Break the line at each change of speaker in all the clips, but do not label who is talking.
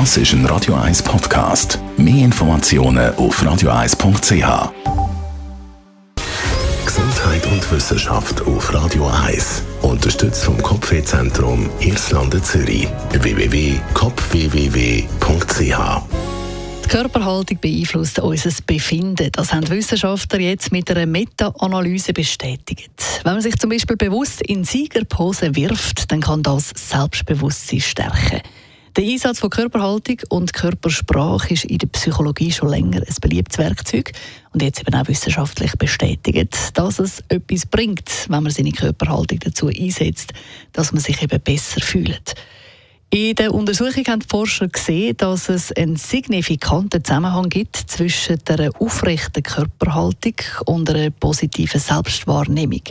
Das ist ein Radio 1 Podcast. Mehr Informationen auf radio1.ch. Gesundheit und Wissenschaft auf Radio 1. Unterstützt vom Kopfwehzentrum Irlande Zürich. www.kopfwww.ch
die Körperhaltung beeinflusst unser Befinden. Das haben Wissenschaftler jetzt mit einer Meta-Analyse bestätigt. Wenn man sich zum Beispiel bewusst in Siegerpose wirft, dann kann das Selbstbewusstsein stärken. Der Einsatz von Körperhaltung und Körpersprache ist in der Psychologie schon länger ein beliebtes Werkzeug und jetzt eben auch wissenschaftlich bestätigt, dass es etwas bringt, wenn man seine Körperhaltung dazu einsetzt, dass man sich eben besser fühlt. In der Untersuchung haben die Forscher gesehen, dass es einen signifikanten Zusammenhang gibt zwischen der aufrechten Körperhaltung und einer positiven Selbstwahrnehmung.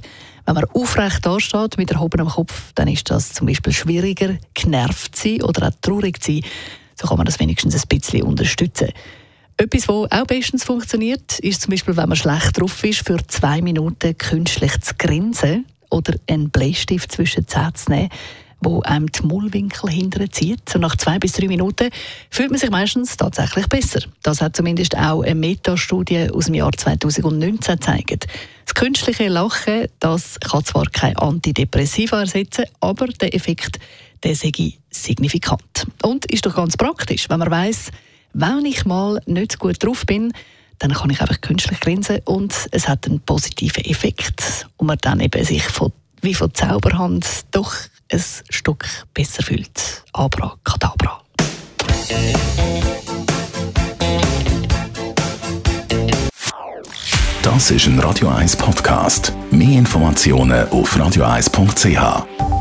Wenn man aufrecht dasteht mit erhobenem Kopf, dann ist das zum Beispiel schwieriger, genervt zu sein oder auch traurig zu sein. So kann man das wenigstens ein bisschen unterstützen. Etwas, was auch bestens funktioniert, ist zum Beispiel, wenn man schlecht drauf ist, für zwei Minuten künstlich zu grinsen oder einen Bleistift zwischen die Zähne zu nehmen wo einem die Mullwinkel hinterzieht. So nach zwei bis drei Minuten fühlt man sich meistens tatsächlich besser. Das hat zumindest auch eine Metastudie aus dem Jahr 2019 gezeigt. Das künstliche Lachen, das kann zwar kein Antidepressiva ersetzen, aber der Effekt, der sei signifikant. Und ist doch ganz praktisch, wenn man weiß, wenn ich mal nicht gut drauf bin, dann kann ich einfach künstlich grinsen und es hat einen positiven Effekt und man dann eben sich von, wie von Zauberhand doch ein Stück besser fühlt. Abra, Kadabra.
Das ist ein Radio 1 Podcast. Mehr Informationen auf radio1.ch.